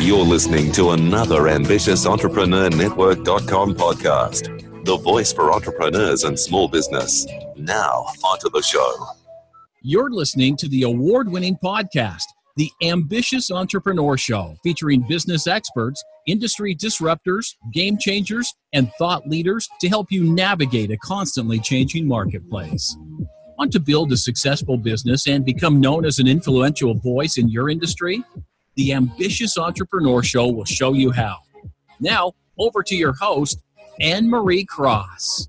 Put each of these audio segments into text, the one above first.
You're listening to another ambitious Entrepreneur Network.com podcast, the voice for entrepreneurs and small business. Now, onto the show. You're listening to the award winning podcast, The Ambitious Entrepreneur Show, featuring business experts, industry disruptors, game changers, and thought leaders to help you navigate a constantly changing marketplace. Want to build a successful business and become known as an influential voice in your industry? The Ambitious Entrepreneur Show will show you how. Now, over to your host, Anne Marie Cross.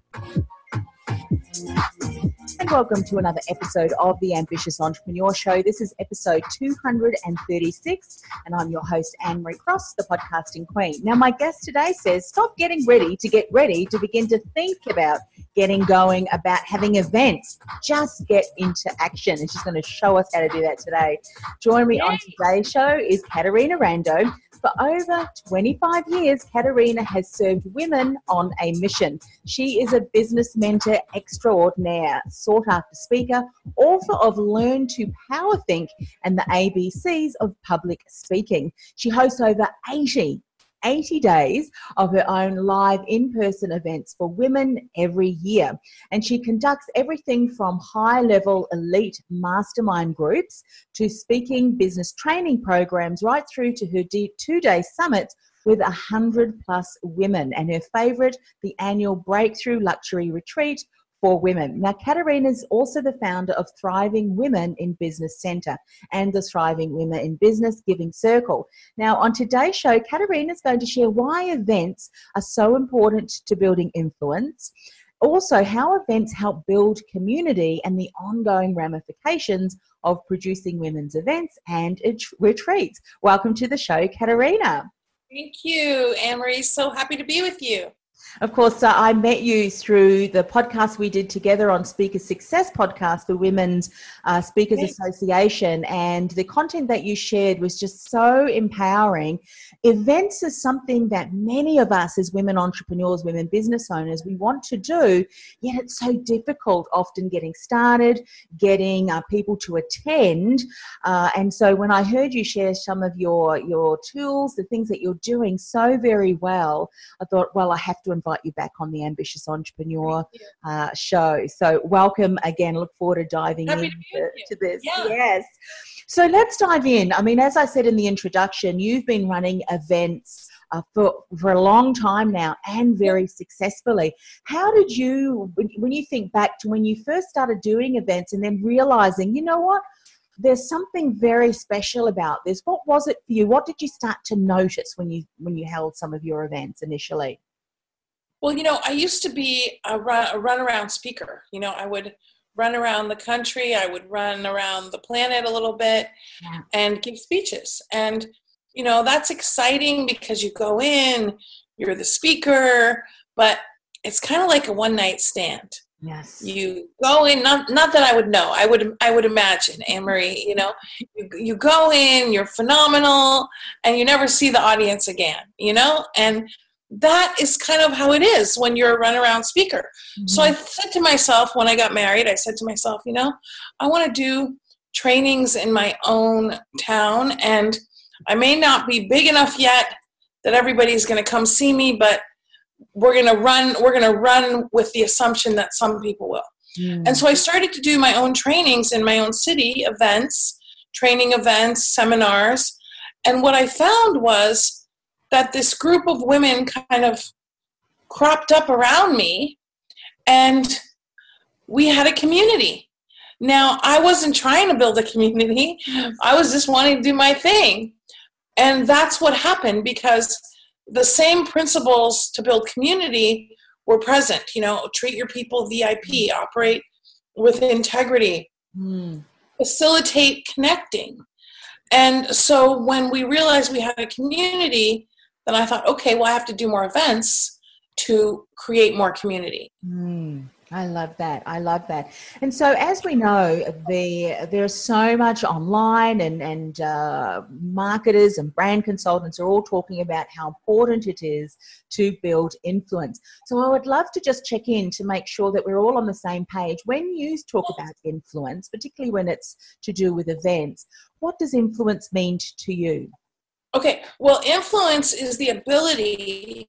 And welcome to another episode of the Ambitious Entrepreneur Show. This is episode 236, and I'm your host, Anne Marie Cross, the podcasting queen. Now, my guest today says, Stop getting ready to get ready to begin to think about getting going, about having events. Just get into action. And she's going to show us how to do that today. Join me Yay. on today's show is Caterina Rando. For over 25 years, Caterina has served women on a mission. She is a business mentor extraordinaire, sought after speaker, author of Learn to Power Think and the ABCs of Public Speaking. She hosts over 80 80 days of her own live in person events for women every year. And she conducts everything from high level elite mastermind groups to speaking business training programs right through to her two day summits with a hundred plus women. And her favorite, the annual Breakthrough Luxury Retreat for women. Now, Caterina is also the founder of Thriving Women in Business Center and the Thriving Women in Business Giving Circle. Now, on today's show, Caterina is going to share why events are so important to building influence. Also, how events help build community and the ongoing ramifications of producing women's events and retreats. Welcome to the show, Caterina. Thank you, Anne Marie. So happy to be with you. Of course, uh, I met you through the podcast we did together on Speaker Success Podcast, the Women's uh, Speakers yes. Association, and the content that you shared was just so empowering. Events is something that many of us as women entrepreneurs, women business owners, we want to do, yet it's so difficult often getting started, getting uh, people to attend. Uh, and so when I heard you share some of your, your tools, the things that you're doing so very well, I thought, well, I have to invite you back on the Ambitious Entrepreneur uh, show. So, welcome again. Look forward to diving Happy into to, to this. Yeah. Yes. So, let's dive in. I mean, as I said in the introduction, you've been running events. Uh, for for a long time now and very successfully. How did you, when you think back to when you first started doing events and then realizing, you know what, there's something very special about this. What was it for you? What did you start to notice when you when you held some of your events initially? Well, you know, I used to be a run, a run around speaker. You know, I would run around the country, I would run around the planet a little bit yeah. and give speeches. And, you know, that's exciting because you go in, you're the speaker, but it's kind of like a one night stand. Yes. You go in, not not that I would know. I would I would imagine, Anne Marie, you know, you, you go in, you're phenomenal, and you never see the audience again, you know? And that is kind of how it is when you're a runaround speaker. Mm-hmm. So I said to myself when I got married, I said to myself, you know, I want to do trainings in my own town and I may not be big enough yet that everybody's going to come see me, but we're going to run we're going to run with the assumption that some people will. Mm-hmm. And so I started to do my own trainings in my own city, events, training events, seminars, and what I found was that this group of women kind of cropped up around me and we had a community. Now, I wasn't trying to build a community, I was just wanting to do my thing. And that's what happened because the same principles to build community were present. You know, treat your people VIP, operate with integrity, mm. facilitate connecting. And so when we realized we had a community, then I thought, okay, well, I have to do more events to create more community. Mm. I love that. I love that. And so, as we know, the, there's so much online, and, and uh, marketers and brand consultants are all talking about how important it is to build influence. So, I would love to just check in to make sure that we're all on the same page. When you talk about influence, particularly when it's to do with events, what does influence mean to you? Okay, well, influence is the ability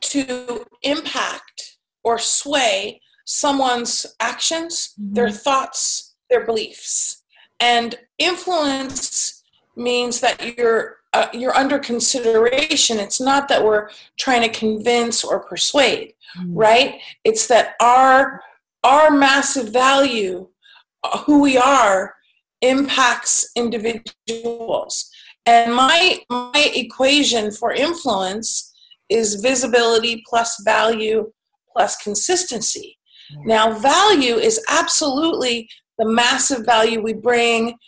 to impact or sway someone's actions, mm-hmm. their thoughts, their beliefs. And influence means that you're uh, you're under consideration. It's not that we're trying to convince or persuade, mm-hmm. right? It's that our our massive value, uh, who we are, impacts individuals. And my my equation for influence is visibility plus value plus consistency. Now, value is absolutely the massive value we bring.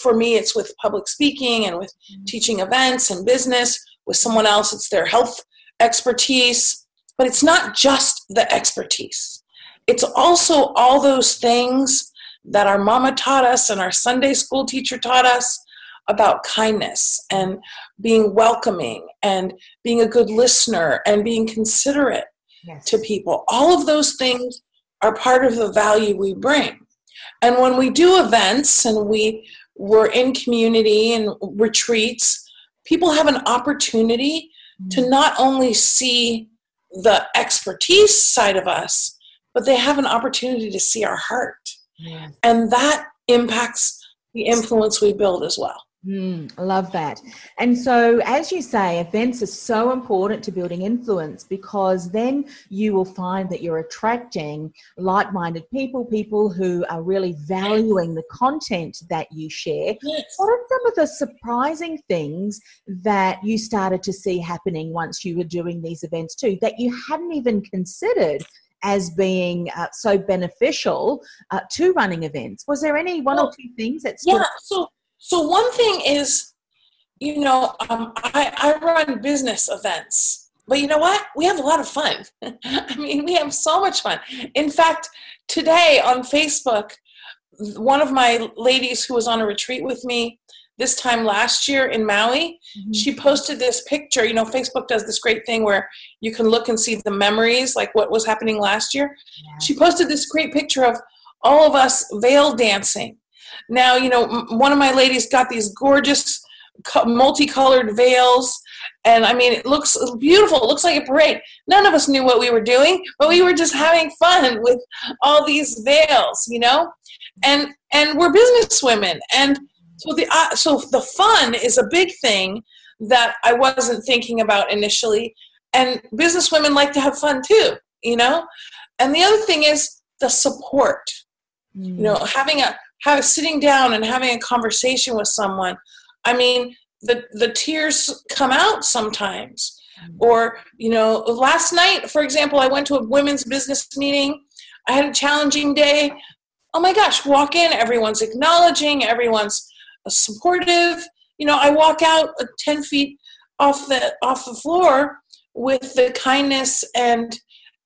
For me, it's with public speaking and with mm-hmm. teaching events and business. With someone else, it's their health expertise. But it's not just the expertise, it's also all those things that our mama taught us and our Sunday school teacher taught us about kindness and being welcoming and being a good listener and being considerate yes. to people. All of those things are part of the value we bring. And when we do events and we we're in community and retreats, people have an opportunity mm-hmm. to not only see the expertise side of us, but they have an opportunity to see our heart. Yeah. And that impacts the influence we build as well. Mm, love that. And so, as you say, events are so important to building influence because then you will find that you're attracting like minded people, people who are really valuing the content that you share. Yes. What are some of the surprising things that you started to see happening once you were doing these events too that you hadn't even considered? as being uh, so beneficial uh, to running events. Was there any one well, or two things that? Yeah. So so one thing is, you know, um, I, I run business events, but you know what? We have a lot of fun. I mean, we have so much fun. In fact, today on Facebook, one of my ladies who was on a retreat with me this time last year in Maui, mm-hmm. she posted this picture. You know, Facebook does this great thing where you can look and see the memories, like what was happening last year. Yeah. She posted this great picture of all of us veil dancing now, you know, one of my ladies got these gorgeous multicolored veils and i mean it looks beautiful it looks like a parade. None of us knew what we were doing but we were just having fun with all these veils you know? And and we're business women and so the uh, so the fun is a big thing that i wasn't thinking about initially and business women like to have fun too you know? And the other thing is the support. Mm. you know having a have sitting down and having a conversation with someone i mean the the tears come out sometimes. Mm-hmm. or you know last night for example i went to a women's business meeting. I had a challenging day. Oh my gosh walk in everyone's acknowledging everyone's supportive. You know i walk out 10 feet off the off the floor with the kindness and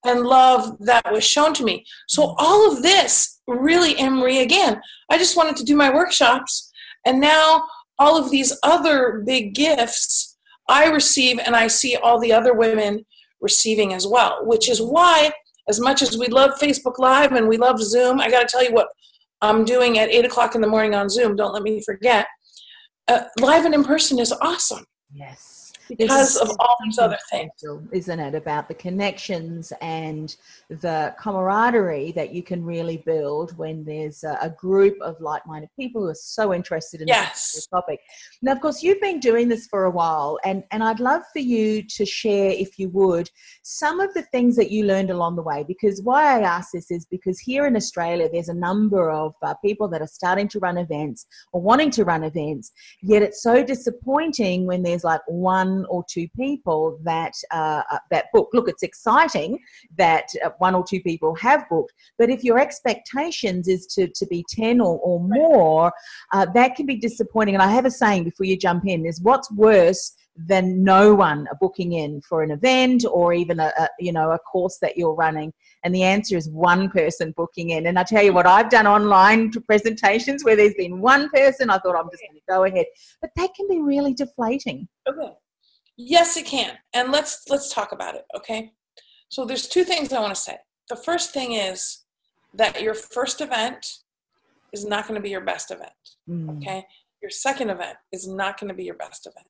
and love that was shown to me so mm-hmm. all of this really Emery again. I just wanted to do my workshops, and now all of these other big gifts I receive, and I see all the other women receiving as well, which is why, as much as we love Facebook Live and we love Zoom, I got to tell you what I'm doing at 8 o'clock in the morning on Zoom. Don't let me forget. Uh, live and in person is awesome. Yes because of all these other things isn't it about the connections and the camaraderie that you can really build when there's a, a group of like-minded people who are so interested in yes. this topic now of course you've been doing this for a while and and i'd love for you to share if you would some of the things that you learned along the way because why i ask this is because here in australia there's a number of uh, people that are starting to run events or wanting to run events yet it's so disappointing when there's like one one or two people that uh, uh, that book. Look, it's exciting that uh, one or two people have booked, but if your expectations is to, to be 10 or, or more, uh, that can be disappointing. And I have a saying before you jump in is what's worse than no one booking in for an event or even a, a, you know a course that you're running? And the answer is one person booking in. And i tell you what i've done online presentations where there's been one person. I thought i'm just going to go ahead. But that can be really deflating. Okay yes it can and let's let's talk about it okay so there's two things i want to say the first thing is that your first event is not going to be your best event mm. okay your second event is not going to be your best event.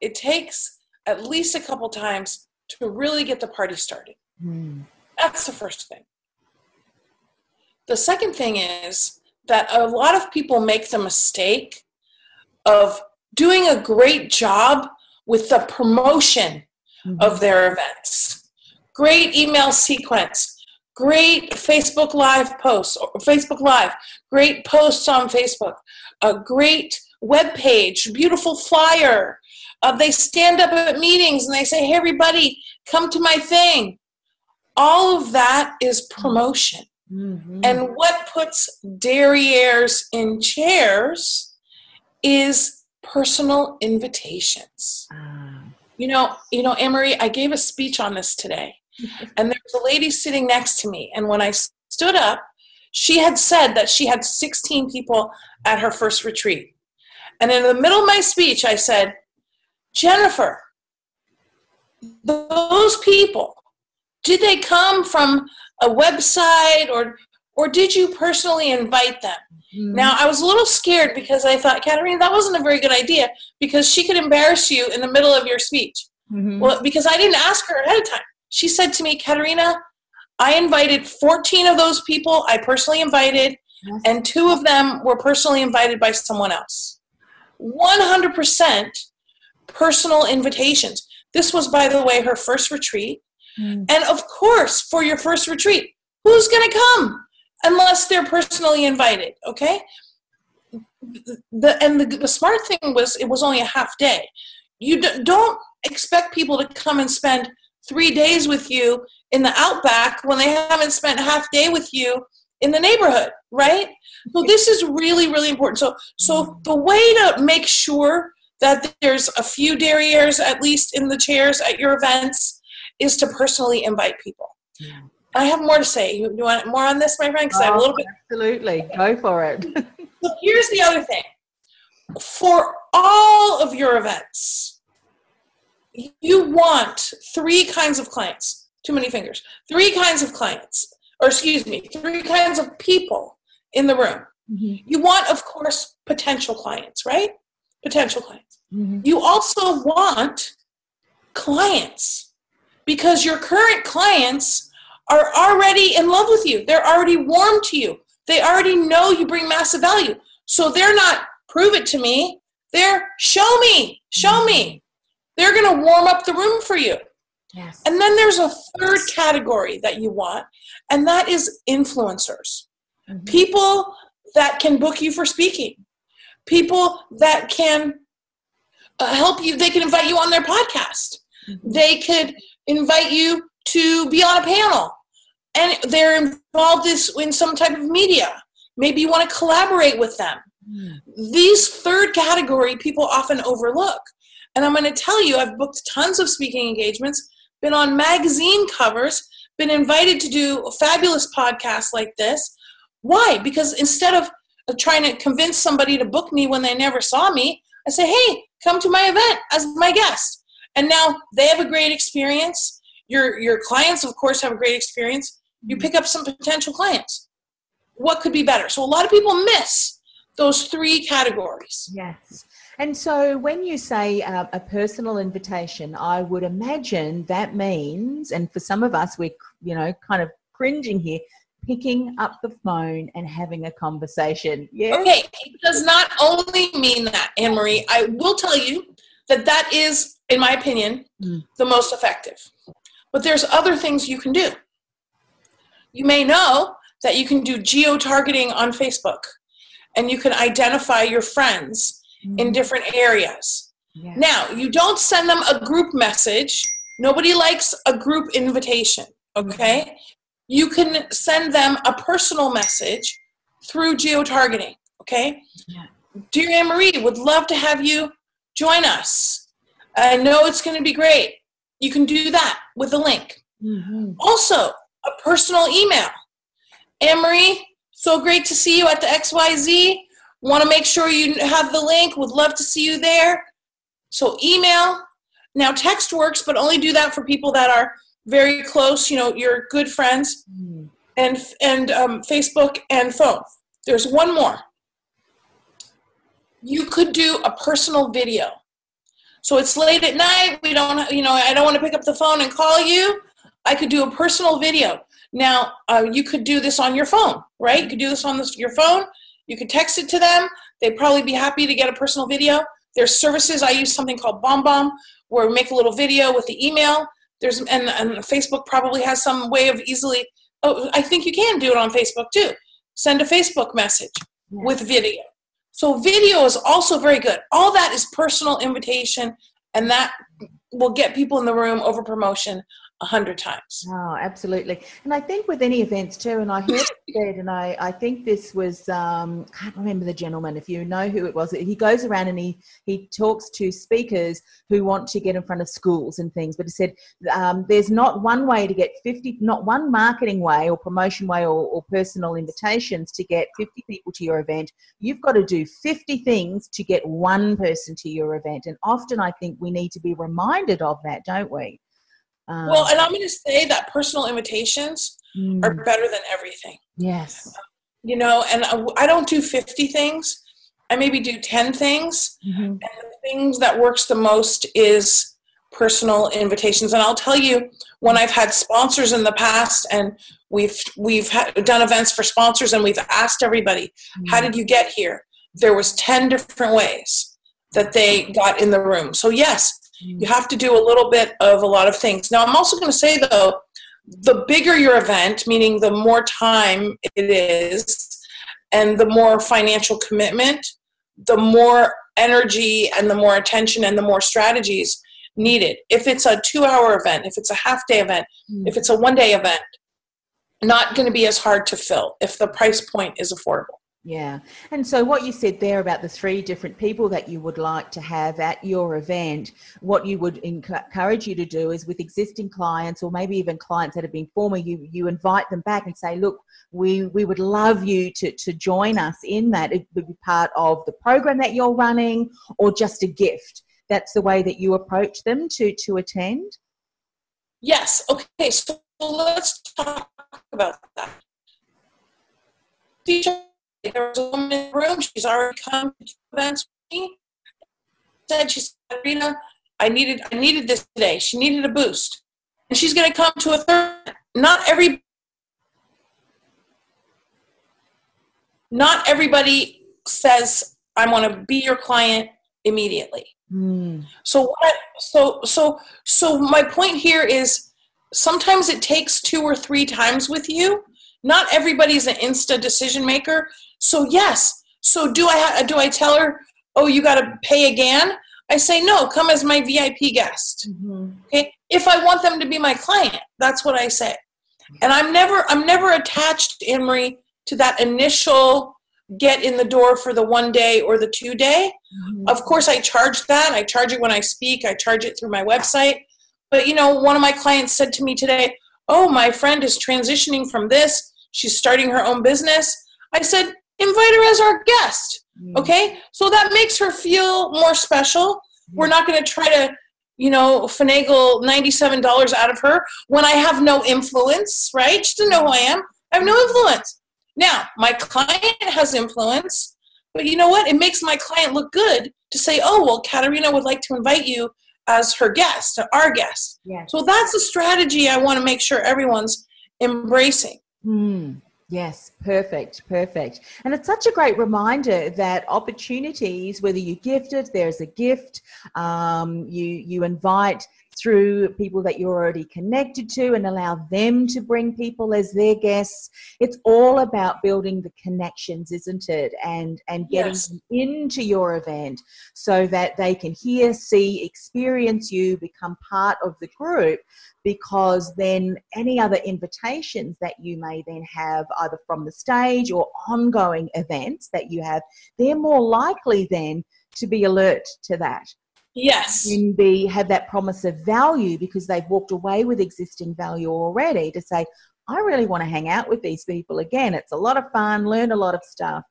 It takes at least a couple times to really get the party started. Mm. That's the first thing. The second thing is that a lot of people make the mistake of doing a great job with the promotion mm-hmm. of their events. Great email sequence, great Facebook Live posts, or Facebook Live, great posts on Facebook, a great web page, beautiful flyer. Uh, they stand up at meetings and they say, hey, everybody, come to my thing. All of that is promotion. Mm-hmm. And what puts derrieres in chairs is personal invitations. Ah. You know, you know, Emery, I gave a speech on this today, and there was a lady sitting next to me, and when I stood up, she had said that she had 16 people at her first retreat. And in the middle of my speech, I said, Jennifer, those people, did they come from a website or or did you personally invite them? Mm-hmm. Now I was a little scared because I thought, Caterina, that wasn't a very good idea because she could embarrass you in the middle of your speech. Mm-hmm. Well, because I didn't ask her ahead of time. She said to me, Caterina, I invited 14 of those people I personally invited, yes. and two of them were personally invited by someone else. 100% personal invitations. This was, by the way, her first retreat. Mm. And of course, for your first retreat, who's going to come unless they're personally invited? Okay. The, and the, the smart thing was it was only a half day. You don't expect people to come and spend three days with you in the outback when they haven't spent half day with you in the neighborhood, right? So this is really, really important. So, so the way to make sure that there's a few derrieres at least in the chairs at your events is to personally invite people. Yeah. I have more to say. You, want more on this, my friend? Because oh, I have a little bit. Absolutely, go for it. so here's the other thing: for all of your events, you want three kinds of clients. Too many fingers. Three kinds of clients or excuse me, three kinds of people in the room. Mm-hmm. You want, of course, potential clients, right? Potential clients. Mm-hmm. You also want clients because your current clients are already in love with you. They're already warm to you. They already know you bring massive value. So they're not prove it to me. They're show me, show me. They're going to warm up the room for you. Yes. And then there's a third category that you want, and that is influencers. Mm-hmm. People that can book you for speaking, people that can uh, help you, they can invite you on their podcast, mm-hmm. they could invite you to be on a panel, and they're involved in some type of media. Maybe you want to collaborate with them. These third category people often overlook. And I'm going to tell you, I've booked tons of speaking engagements been on magazine covers, been invited to do fabulous podcasts like this. Why? Because instead of trying to convince somebody to book me when they never saw me, I say, hey, come to my event as my guest. And now they have a great experience. Your, your clients, of course, have a great experience. You pick up some potential clients. What could be better? So a lot of people miss those three categories. Yes. And so, when you say uh, a personal invitation, I would imagine that means, and for some of us, we're you know kind of cringing here, picking up the phone and having a conversation. Yeah. Okay, it does not only mean that, Anne Marie. I will tell you that that is, in my opinion, mm. the most effective. But there's other things you can do. You may know that you can do geo targeting on Facebook, and you can identify your friends in mm-hmm. different areas. Yeah. Now, you don't send them a group message. Nobody likes a group invitation, okay? Mm-hmm. You can send them a personal message through geo-targeting, okay? Yeah. Dear Anne Marie, would love to have you join us. I know it's going to be great. You can do that with a link. Mm-hmm. Also, a personal email. Marie, so great to see you at the XYZ. Want to make sure you have the link. Would love to see you there. So, email. Now, text works, but only do that for people that are very close, you know, your good friends, mm. and, and um, Facebook and phone. There's one more. You could do a personal video. So it's late at night. We don't, you know, I don't want to pick up the phone and call you. I could do a personal video. Now, uh, you could do this on your phone, right? You could do this on this, your phone. You could text it to them. They'd probably be happy to get a personal video. There's services. I use something called BombBomb where we make a little video with the email. There's and, and Facebook probably has some way of easily. Oh, I think you can do it on Facebook too. Send a Facebook message yeah. with video. So video is also very good. All that is personal invitation, and that will get people in the room over promotion a hundred times. Oh, absolutely. And I think with any events too, and I heard it said, and I, I think this was um, I can't remember the gentleman. If you know who it was, he goes around and he he talks to speakers who want to get in front of schools and things. But he said um, there's not one way to get fifty, not one marketing way or promotion way or, or personal invitations to get fifty people to your event. You've got to do fifty things to get one person to your event. And often I think we need to be reminded of that, don't we? Um, well, and I'm going to say that personal invitations mm, are better than everything. Yes. You know, and I don't do 50 things. I maybe do 10 things. Mm-hmm. And the things that works the most is personal invitations. And I'll tell you, when I've had sponsors in the past and we've we've done events for sponsors and we've asked everybody, mm-hmm. how did you get here? There was 10 different ways that they got in the room. So yes, you have to do a little bit of a lot of things. Now, I'm also going to say, though, the bigger your event, meaning the more time it is, and the more financial commitment, the more energy and the more attention and the more strategies needed. If it's a two hour event, if it's a half day event, mm. if it's a one day event, not going to be as hard to fill if the price point is affordable. Yeah. And so, what you said there about the three different people that you would like to have at your event, what you would encourage you to do is with existing clients or maybe even clients that have been former, you, you invite them back and say, look, we, we would love you to, to join us in that. It would be part of the program that you're running or just a gift. That's the way that you approach them to, to attend? Yes. Okay. So, let's talk about that there was a woman in the room. She's already come to two events with me. Said she said, Rena, I needed I needed this today. She needed a boost, and she's going to come to a third. Not every not everybody says I want to be your client immediately. Mm. So what? So so so my point here is sometimes it takes two or three times with you. Not everybody's an insta decision maker. So yes. So do I ha- do I tell her, "Oh, you got to pay again?" I say, "No, come as my VIP guest." Mm-hmm. Okay? If I want them to be my client, that's what I say. And I'm never I'm never attached, Emery, to that initial get in the door for the one day or the two day. Mm-hmm. Of course, I charge that. I charge it when I speak. I charge it through my website. But you know, one of my clients said to me today, "Oh, my friend is transitioning from this. She's starting her own business." I said, invite her as our guest. Mm. Okay? So that makes her feel more special. We're not going to try to, you know, finagle $97 out of her when I have no influence, right? She doesn't know who I am. I have no influence. Now, my client has influence, but you know what? It makes my client look good to say, oh, well, Caterina would like to invite you as her guest, our guest. Yes. So that's a strategy I want to make sure everyone's embracing. Mm. Yes, perfect, perfect. And it's such a great reminder that opportunities, whether you gift it, there's a gift, um, you you invite through people that you're already connected to and allow them to bring people as their guests. It's all about building the connections, isn't it? And and getting Yes. into your event so that they can hear, see, experience you, become part of the group because then any other invitations that you may then have either from the stage or ongoing events that you have they're more likely then to be alert to that Yes. and be have that promise of value because they've walked away with existing value already to say i really want to hang out with these people again. It's a lot of fun learn a lot of stuff.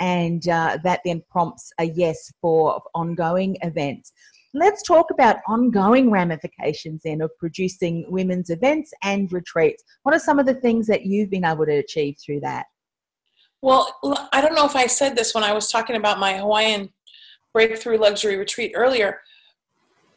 And uh, that then prompts a yes for ongoing events. Let's talk about ongoing ramifications then of producing women's events and retreats. What are some of the things that you've been able to achieve through that? Well, I don't know if I said this when I was talking about my Hawaiian breakthrough luxury retreat earlier.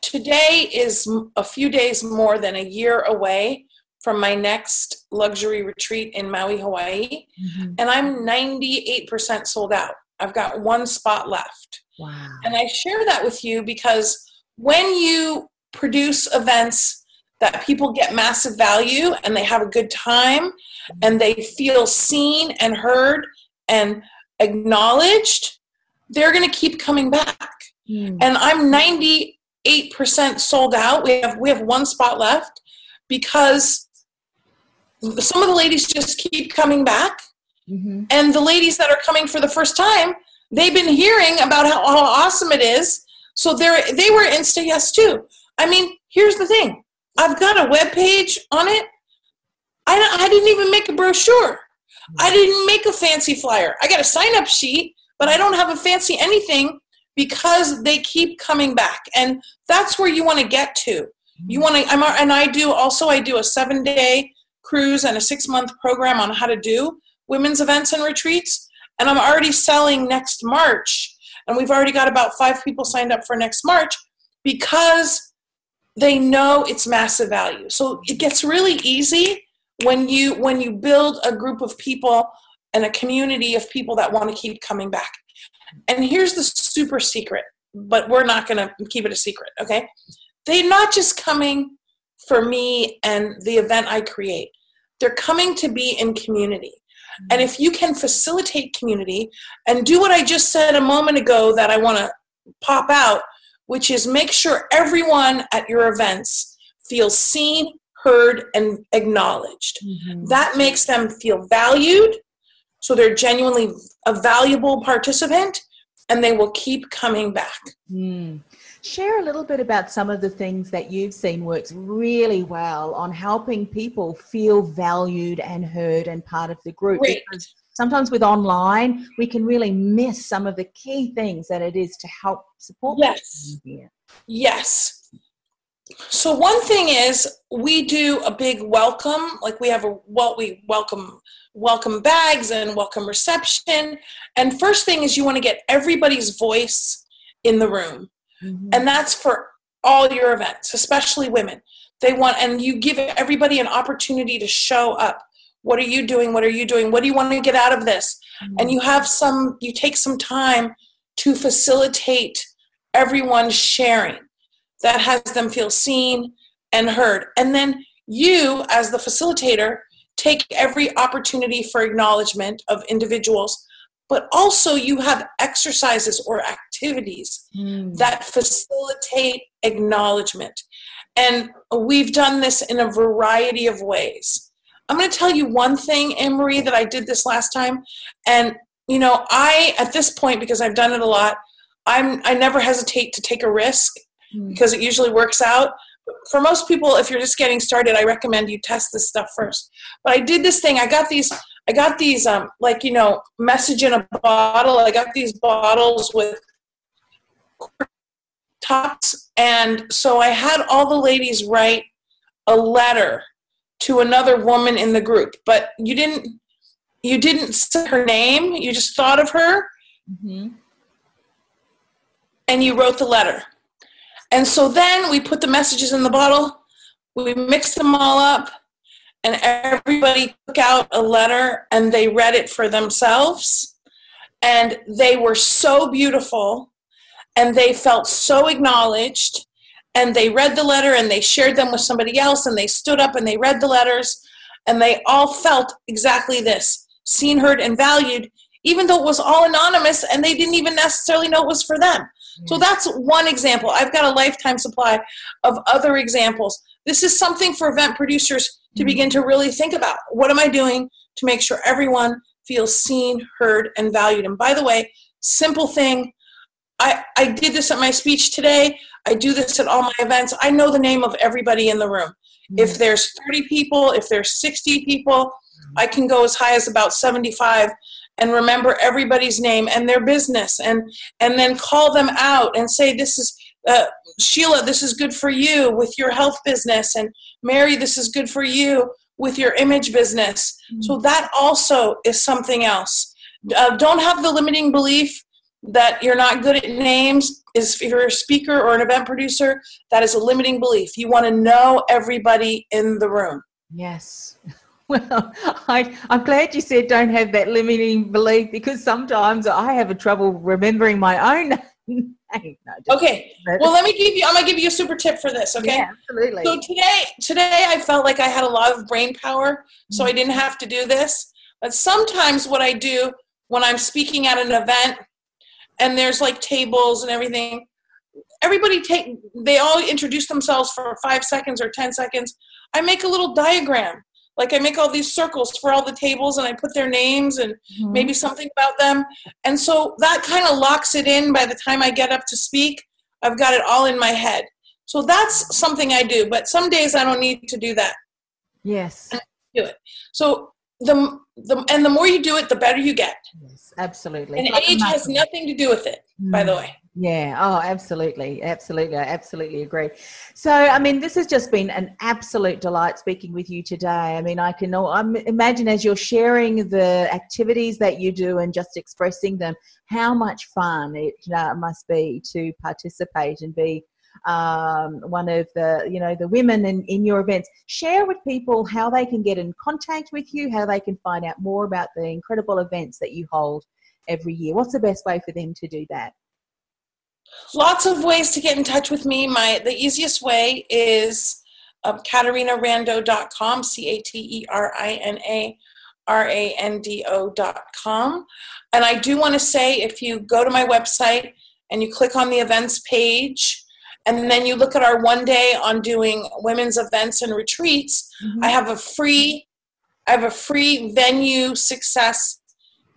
Today is a few days more than a year away from my next luxury retreat in Maui, Hawaii, mm-hmm. and I'm 98% sold out. I've got one spot left. wow And I share that with you because when you produce events that people get massive value and they have a good time and they feel seen and heard and acknowledged, they're going to keep coming back. Hmm. And I'm 98% sold out. We have we have one spot left because some of the ladies just keep coming back. Mhm. and the ladies that are coming for the first time they've been hearing about how, how awesome it is. So they're they were insta yes too. I mean here's the thing. I've got a web page on it. I, I didn't even make a brochure. I didn't make a fancy flyer. I got a sign up sheet but i don't have a fancy anything because they keep coming back. And that's where you want to get to. You want to i'm and i do also i do a seven day cruise and a six month program on how to do women's events and retreats. And i'm already selling next march and we've already got about five people signed up for next march because they know it's massive value. So it gets really easy when you when you build a group of people and a community of people that want to keep coming back and here's the super secret but we're not going to keep it a secret okay they're not just coming for me and the event i create they're coming to be in community and if you can facilitate community and do what I just said a moment ago that I want to pop out, which is make sure everyone at your events feels seen, heard, and acknowledged. Mhm. That makes them feel valued, so they're genuinely a valuable participant, and they will keep coming back. Hmm. Share a little bit about some of the things that you've seen works really well on helping people feel valued and heard and part of the group. Great. Because sometimes with online, we can really miss some of the key things that it is to help support. Yes. Yes. So one thing is we do a big welcome, like we have a well we welcome welcome bags and welcome reception. And first thing is you want to get everybody's voice in the room. Mhm. And that's for all your events, especially women. They want and you give everybody an opportunity to show up. What are you doing? What are you doing? What do you want to get out of this? and you have some you take some time to facilitate everyone sharing that has them feel seen and heard and then you as the facilitator take every opportunity for acknowledgement of individuals but also you have exercises or activities Hmm. that facilitate acknowledgement. And we've done this in a variety of ways. I'm going to tell you one thing, Anne Marie, that I did this last time. And, you know, I, at this point, because I've done it a lot, I'm, I never hesitate to take a risk. Because it usually works out. For most people, if you're just getting started, I recommend you test this stuff first. But I did this thing. I got these, I got these, um, like, you know, message in a bottle. I got these bottles with tops and so i had all the ladies write a letter to another woman in the group but you didn't you didn't say her name you just thought of her Mhm. and you wrote the letter and so then we put the messages in the bottle we mixed them all up and everybody took out a letter and they read it for themselves. And they were so beautiful and they felt so acknowledged. And they read the letter and they shared them with somebody else and they stood up and they read the letters. And they all felt exactly this seen, heard, and valued, even though it was all anonymous and they didn't even necessarily know it was for them. So that's one example. I've got a lifetime supply of other examples. This is something for event producers to Mm-hmm. begin to really think about. What am I doing to make sure everyone feels seen, heard, and valued? And by the way, simple thing. I, I did this at my speech today. I do this at all my events. I know the name of everybody in the room. If there's 30 people, if there's 60 people, I can go as high as about 75 and remember everybody's name and their business and and then call them out and say this is uh, Sheila, this is good for you with your health business, and Mary, this is good for you with your image business. So that also is something else. Uh, don't have the limiting belief that you're not good at names. Is if you're a speaker or an event producer, that is a limiting belief. You want to know everybody in the room. Yes. Well, I, I'm glad you said don't have that limiting belief because sometimes I have a trouble remembering my own name. No, Okay. Well, let me give you. I'm gonna give you a super tip for this. Okay. Yeah, absolutely. So today, today I felt like I had a lot of brain power, so I mm-hmm. didn't have to do this. But sometimes what I do when I'm speaking at an event and there's like tables and everything, everybody take they all introduce themselves for five seconds or ten seconds. I make a little diagram. Like I make all these circles for all the tables and I put their names and Mhm. maybe something about them. And so that kind of locks it in by the time I get up to speak. I've got it all in my head. So that's something I do, but some days I don't need to do that. Yes. Do it. So the the and the more you do it, the better you get. Yes, absolutely. And like age has nothing to do with it, by the Mm. way. Yeah. Oh, absolutely. Absolutely. I absolutely agree. So, I mean, this has just been an absolute delight speaking with you today. I mean, I can I imagine as you're sharing the activities that you do and just expressing them, how much fun it uh, must be to participate and be um, one of the you know the women in, in your events share with people how they can get in contact with you how they can find out more about the incredible events that you hold every year what's the best way for them to do that Lots of ways to get in touch with me. My the easiest way is um, CaterinaRando.com, C A T E R I N A R A N D O.com. And I do want to say if you go to my website and you click on the events page, and then you look at our one day on doing women's events and retreats, I have a free I have a free venue success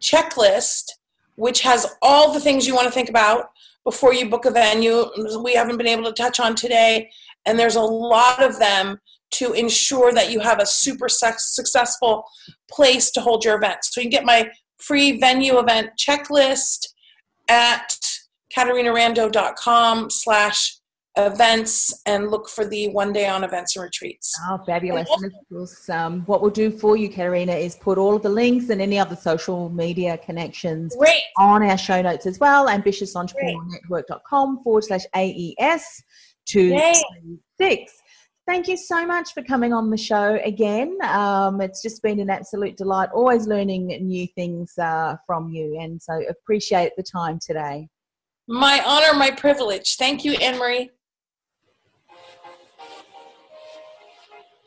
checklist which has all the things you want to think about before you book a venue we haven't been able to touch on today. And there's a lot of them to ensure that you have a super successful place to hold your event. So you can get my free venue event checklist at caterinarando.com slash events and look for the one day on events and retreats Oh, fabulous. And of course, um, what we'll do for you, Caterina, is put all of the links and any other social media connections great on our show notes as well. AmbitiousEntrepreneurNetwork.com forward slash AES Yay. 236. Thank you so much for coming on the show again. Um, it's just been an absolute delight, always learning new things uh, from you. And so appreciate the time today. my honor my privilege thank you anne-marie